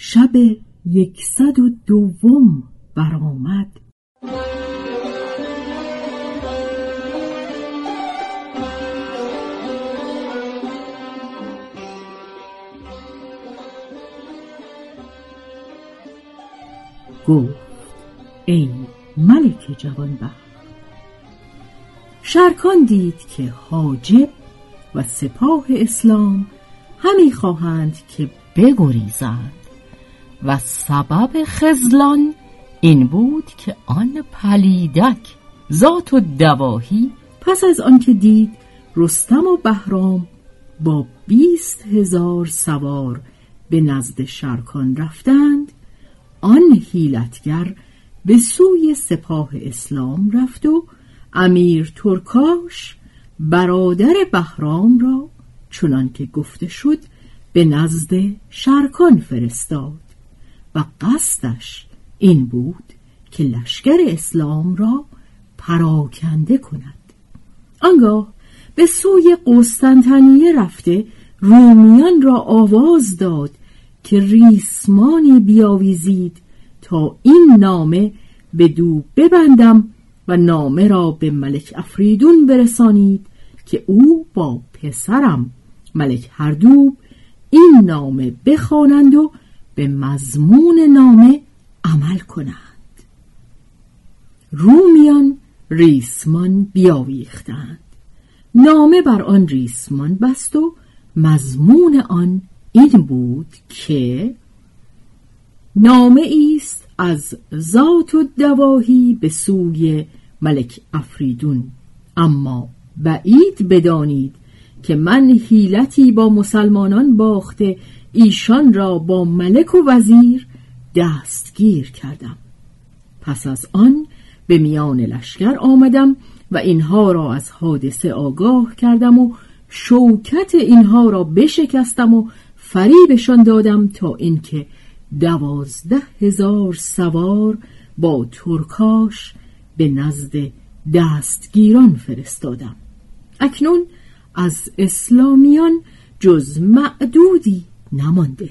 شب یکصد و دوم برآمد. گفت ای ملک جوانبخت شرکان دید که حاجب و سپاه اسلام همی خواهند که بگریزند. و سبب خزلان این بود که آن پلیدک ذات و دواهی پس از آنکه دید رستم و بهرام با بیست هزار سوار به نزد شرکان رفتند آن هیلتگر به سوی سپاه اسلام رفت و امیر ترکاش برادر بهرام را چنان که گفته شد به نزد شرکان فرستاد. قصدش این بود که لشکر اسلام را پراکنده کند. آنگاه به سوی قسطنطنیه رفته رومیان را آواز داد که ریسمانی بیاویزید تا این نامه به دو ببندم و نامه را به ملک افریدون برسانید که او با پسرم ملک هردوب این نامه بخوانند و به مضمون نامه عمل کنند. رومیان ریسمان بیاویختند. نامه بر آن ریسمان بست و مضمون آن این بود که نامه است از ذات و دواهی به سوی ملک افریدون. اما بعید بدانید که من حیلتی با مسلمانان باخته ایشان را با ملک و وزیر دستگیر کردم. پس از آن به میان لشکر آمدم و اینها را از حادثه آگاه کردم و شوکت اینها را بشکستم و فریبشان دادم تا اینکه دوازده هزار سوار با ترکاش به نزد دستگیران فرستادم. اکنون از اسلامیان جز معدودی نمانده.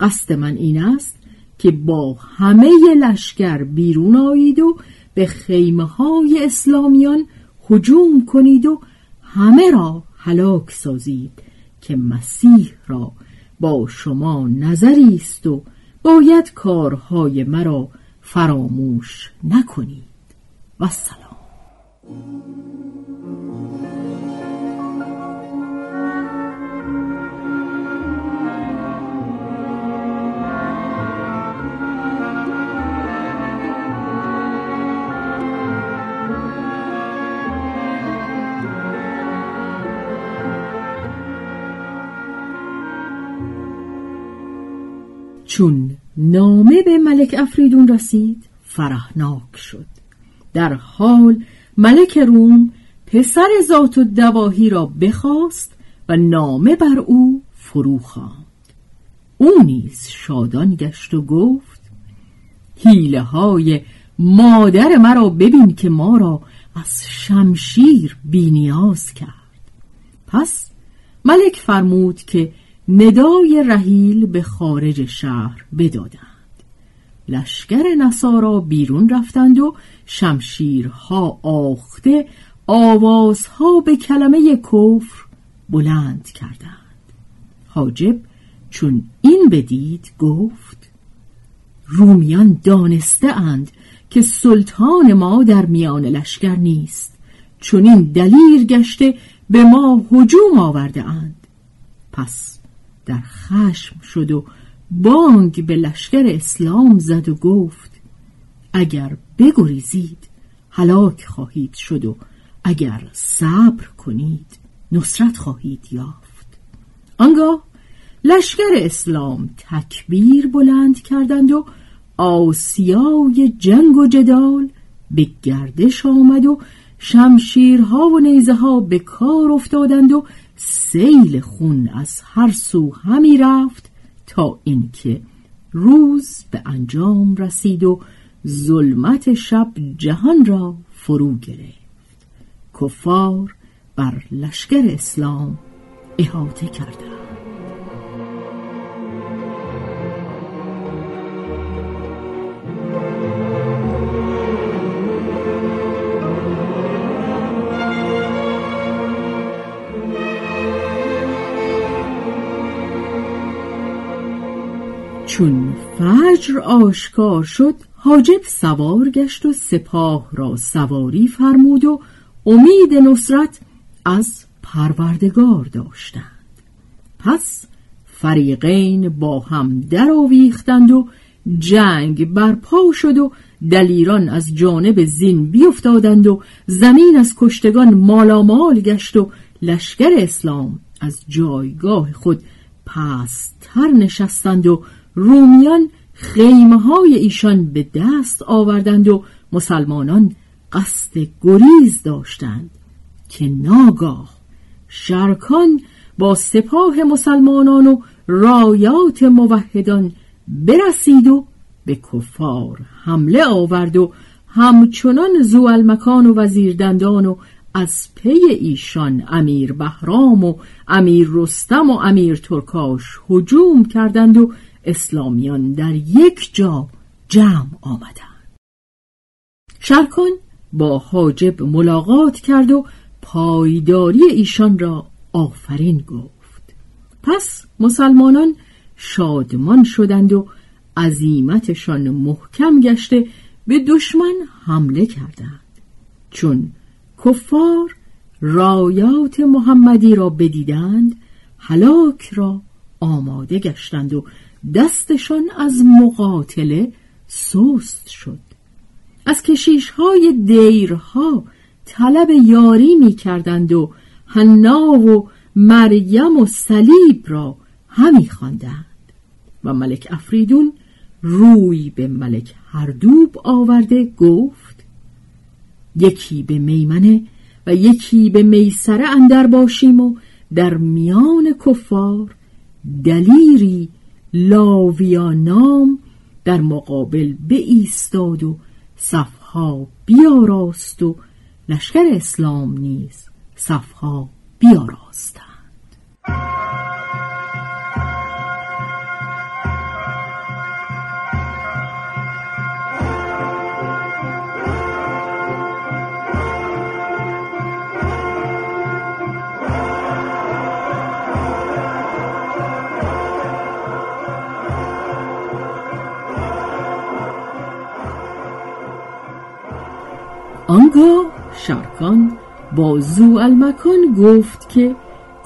قصد من این است که با همه لشکر بیرون آیید و به خیمه های اسلامیان هجوم کنید و همه را هلاک سازید که مسیح را با شما نظری است و باید کارهای مرا فراموش نکنید. و سلام. چون نامه به ملک افریدون رسید فرحناک شد. در حال ملک روم پسر ذات و دواهی را بخواست و نامه بر او فرو خواند. او نیز شادان گشت و گفت حیله های مادر مرا ببین که ما را از شمشیر بینیاز کرد. پس ملک فرمود که ندای رحیل به خارج شهر بدادند. لشکر نصارا بیرون رفتند و شمشیرها آخته آوازها به کلمه کفر بلند کردند. حاجب چون این بدید گفت رومیان دانسته اند که سلطان ما در میان لشکر نیست. چون این دلیر گشته به ما هجوم آورده اند. پس در خشم شد و بانگ به لشکر اسلام زد و گفت اگر بگریزید هلاک خواهید شد و اگر صبر کنید نصرت خواهید یافت. آنگاه لشکر اسلام تکبیر بلند کردند و آسیای جنگ و جدال به گردش آمد و شمشیرها و نیزه ها به کار افتادند و سیل خون از هر سو همی رفت تا اینکه روز به انجام رسید و ظلمت شب جهان را فرو گرفت. کفار بر لشکر اسلام احاطه کردند. چون فجر آشکار شد حاجب سوار گشت و سپاه را سواری فرمود و امید نصرت از پروردگار داشتند. پس فریقین با هم درآویختند و جنگ برپا شد و دلیران از جانب زین بیفتادند و زمین از کشتگان مالامال گشت و لشکر اسلام از جایگاه خود پستر نشستند و رومیان خیمه های ایشان به دست آوردند و مسلمانان قصد گریز داشتند که ناگاه شرکان با سپاه مسلمانان و رایات موحدان برسید و به کفار حمله آورد و همچنان زوالمکان و وزیردندان و از پی ایشان امیر بهرام و امیر رستم و امیر ترکاش هجوم کردند و اسلامیان در یک جا جمع آمدند. شرکان با حاجب ملاقات کرد و پایداری ایشان را آفرین گفت. پس مسلمانان شادمان شدند و عظیمتشان محکم گشته به دشمن حمله کردند. چون کفار رایات محمدی را بدیدند هلاک را آماده گشتند و دستشان از مقاتله سست شد. از کشیش های دیرها طلب یاری می کردند و حنا و مریم و صلیب را همی خواندند. و ملک افریدون روی به ملک هردوب آورده گفت یکی به میمنه و یکی به میسره اندر باشیم و در میان کفار دلیری لاویا نام در مقابل به ایستاد و صفها بیاراست و لشکر اسلام نیز صفها بیاراستند. آنگاه شرکان با زو المکان گفت که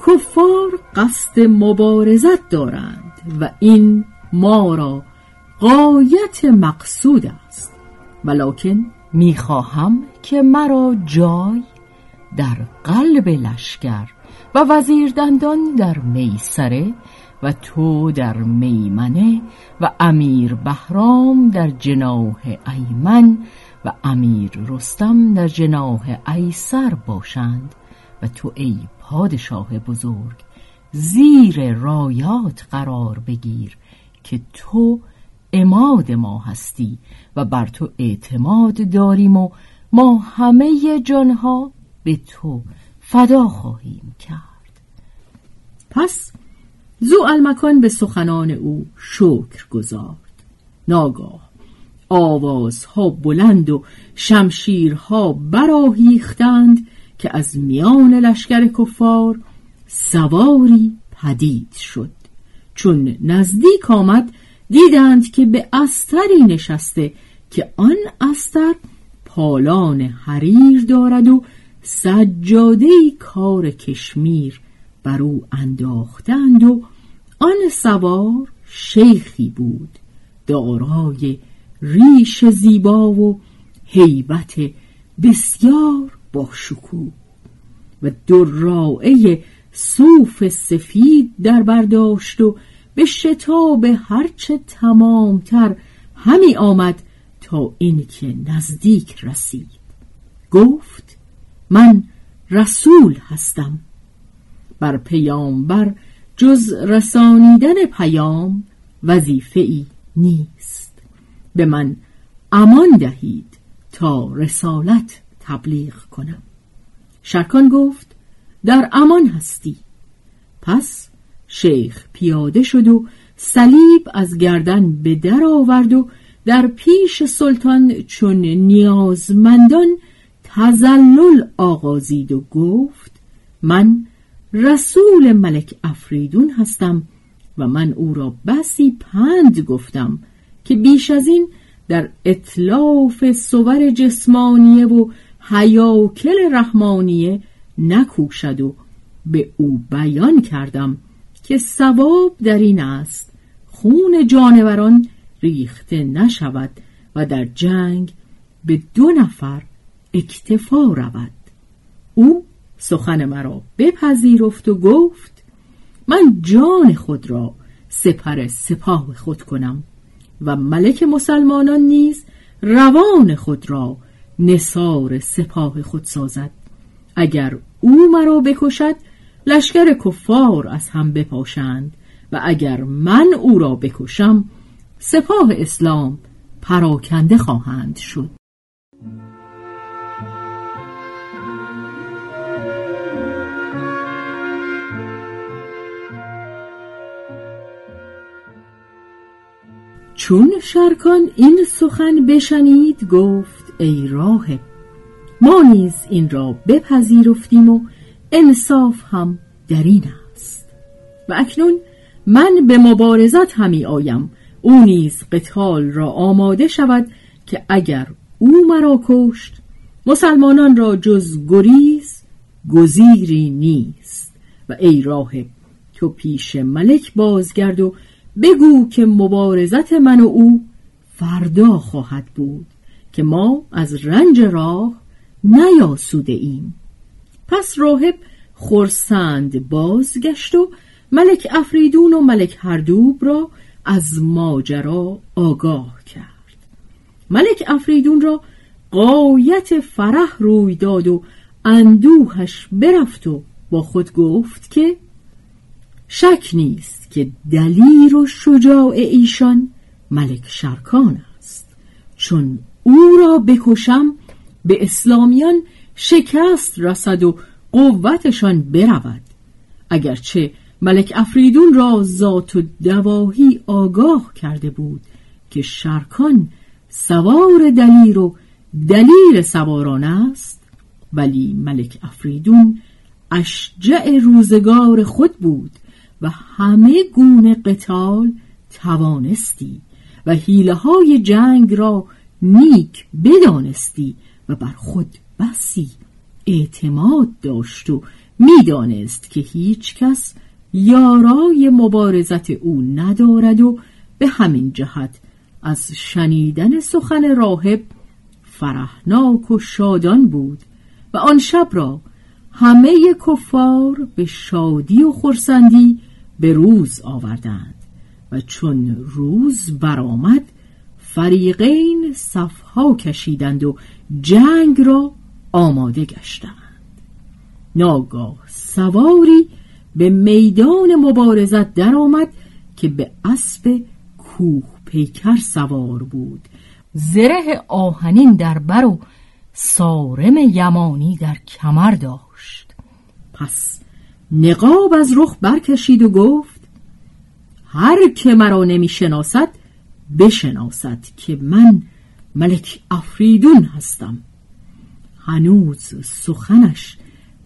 کفار قصد مبارزت دارند و این ما را قایت مقصود است. ولکن می‌خواهم که مرا جای در قلب لشکر و وزیر دندان در میسره و تو در میمنه و امیر بهرام در جناح ایمن و امیر رستم در جناح ایسر باشند و تو ای پادشاه بزرگ زیر رایات قرار بگیر که تو اماد ما هستی و بر تو اعتماد داریم و ما همه جانها به تو فدا خواهیم کرد. پس زو المکان به سخنان او شکر گذارد ناگاه آوازها بلند و شمشیرها براهیختند که از میان لشکر کفار سواری پدید شد. چون نزدیک آمد دیدند که به استری نشسته که آن استر پالان حریر دارد و سجاده کار کشمیر بر او انداختند و آن سوار شیخی بود. دارای ریش زیبا و هیبت بسیار با شکوه و درائه صوف سفید در برداشت و به شتاب هرچه تمامتر همی آمد تا اینکه نزدیک رسید. گفت من رسول هستم. بر پیامبر جز رسانیدن پیام وظیفه ای نیست. به من امان دهید تا رسالت تبلیغ کنم. شرکان گفت در امان هستی. پس شیخ پیاده شد و صلیب از گردن به در آورد و در پیش سلطان چون نیازمندان تزلل آغازید و گفت من رسول ملک افریدون هستم و من او را بسی پند گفتم که بیش از این در اطلاف صور جسمانیه و حیاکل رحمانیه نکوشد و به او بیان کردم که ثواب در این است. خون جانوران ریخته نشود و در جنگ به دو نفر اکتفا رود. او سخن مرا بپذیرفت و گفت من جان خود را سپر سپاه خود کنم. و ملک مسلمانان نیز روان خود را نصار سپاه خود سازد. اگر او مرا بکشد لشکر کفار از هم بپاشند و اگر من او را بکشم سپاه اسلام پراکنده خواهند شد. چون شرکان این سخن بشنید گفت ای راهب ما نیز این را بپذیرفتیم و انصاف هم در این است. و اکنون من به مبارزت همی آیم. او نیز قتال را آماده شود که اگر او مرا کشت مسلمانان را جز گریز گزیری نیست. و ای راهب تو پیش ملک بازگرد و بگو که مبارزت من و او فردا خواهد بود که ما از رنج راه نیاسوده ایم. پس راهب خورسند بازگشت و ملک افریدون و ملک هردوب را از ماجرا آگاه کرد. ملک افریدون را قایت فرح روی داد و اندوهش برفت و با خود گفت که شک نیست که دلیر و شجاع ایشان ملک شرکان است. چون او را بکشم به اسلامیان شکست رسد و قوتشان برود. اگرچه ملک افریدون را ذات و دواهی آگاه کرده بود که شرکان سوار دلیر و دلیر سواران است ولی ملک افریدون اشجع روزگار خود بود و همه گونه قتال توانستی و حیله های جنگ را نیک بدانستی و بر خود بسی اعتماد داشت و می‌دانست که هیچ کس یارای مبارزت او ندارد و به همین جهت از شنیدن سخن راهب فرحناک و شادان بود و آن شب را همه کفار به شادی و خرسندی به روز آوردند و چون روز برآمد فریقین صفها کشیدند و جنگ را آماده گشتند. ناگاه سواری به میدان مبارزت درآمد که به اسب کوه پیکر سوار بود. زره آهنین در بر و سارم یمانی در کمر داشت. پس نقاب از رخ برکشید و گفت هر که مرا نمی شناسد بشناسد که من ملک افریدون هستم. هنوز سخنش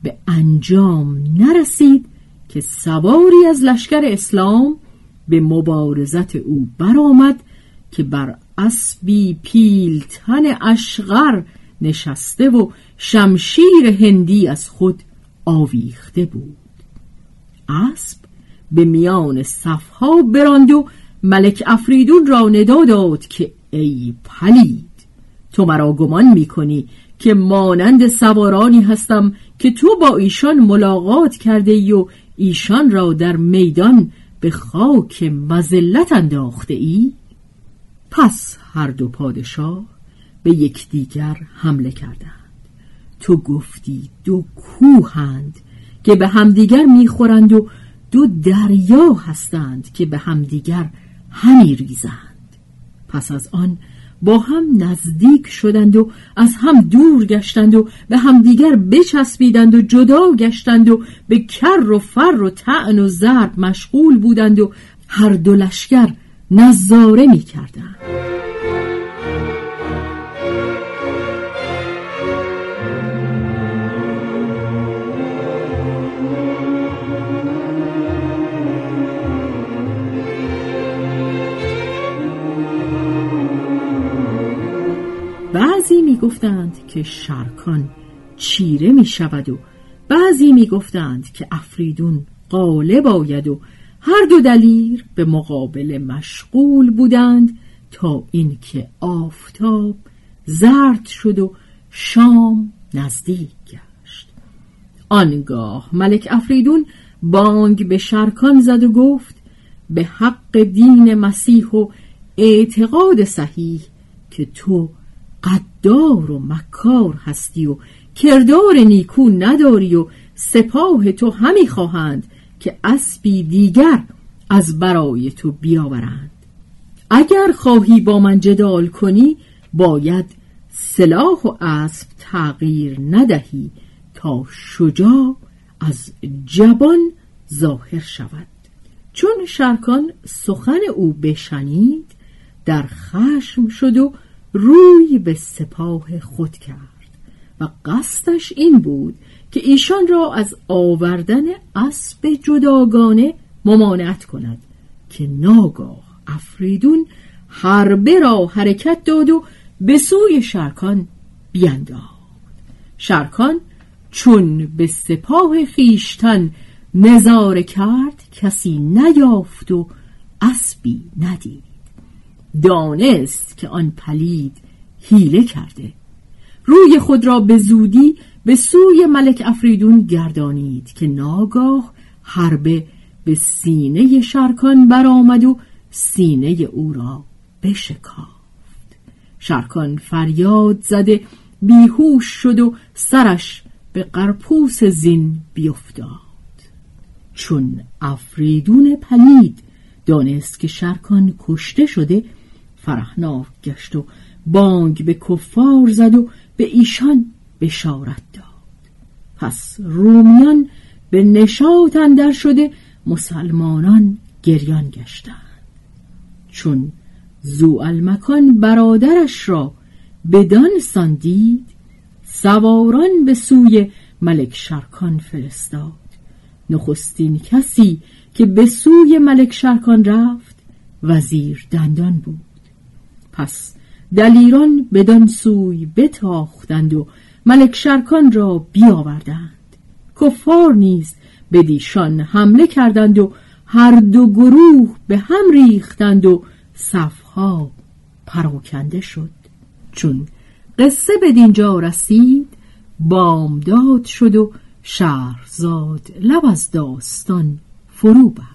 به انجام نرسید که سواری از لشکر اسلام به مبارزت او برآمد که بر اسبی پیلتن اشغر نشسته و شمشیر هندی از خود آویخته بود. اسب به میان صفها براند و ملک افریدون را ندا داد که ای پلید تو مرا گمان می‌کنی که مانند سوارانی هستم که تو با ایشان ملاقات کرده ای و ایشان را در میدان به خاک مزلت انداخته ای؟ پس هر دو پادشاه به یکدیگر حمله کردند تو گفتی دو کوهند که به همدیگر می‌خورند و دو دریا هستند که به همدیگر همی ریزند پس از آن با هم نزدیک شدند و از هم دور گشتند و به همدیگر بچسبیدند و جدا گشتند و به کر و فر و تعن و ضرب مشغول بودند و هر دو لشکر نظاره می. می‌گفتند که شرکان چیره می شود و بعضی می‌گفتند که افریدون غالب آید و هر دو دلیر به مقابل مشغول بودند تا اینکه آفتاب زرد شد و شام نزدیک گشت. آنگاه ملک افریدون بانگ به شرکان زد و گفت به حق دین مسیح و اعتقاد صحیح که تو قدار و مکار هستی و کردار نیکو نداری و سپاه تو همی خواهند که اسبی دیگر از برای تو بیاورند. اگر خواهی با من جدال کنی باید سلاح و اسب تغییر ندهی تا شجاع از جبان ظاهر شود. چون شرکان سخن او بشنید در خشم شد و روی به سپاه خود کرد و قصدش این بود که ایشان را از آوردن اسب جداگانه ممانعت کند که ناگاه افریدون حربه را حرکت داد و به سوی شرکان بینداخت. شرکان چون به سپاه خیشتن نظاره کرد کسی نیافت و اسبی ندید. دانست که آن پلید حیله کرده. روی خود را به زودی به سوی ملک افریدون گردانید که ناگاه حربه به سینه شرکان برآمد و سینه او را بشکافت. شرکان فریاد زده بیهوش شد و سرش به قرپوس زین بیفتاد. چون افریدون پلید دانست که شرکان کشته شده فرحناک گشت و بانگ به کفار زد و به ایشان بشارت داد. پس رومیان به نشاط اندر شده مسلمانان گریان گشتند. چون زوالمکان برادرش را بدان ساندید سواران به سوی ملک شرکان فرستاد. نخستین کسی که به سوی ملک شرکان رفت وزیر دندان بود. پس دلیران بدان سوی بتاختند و ملک شرکان را بیاوردند. کفار نیز به دیشان حمله کردند و هر دو گروه به هم ریختند و صفها پراکنده شد. چون قصه به دینجا رسید بامداد شد و شهرزاد لب از داستان فرو به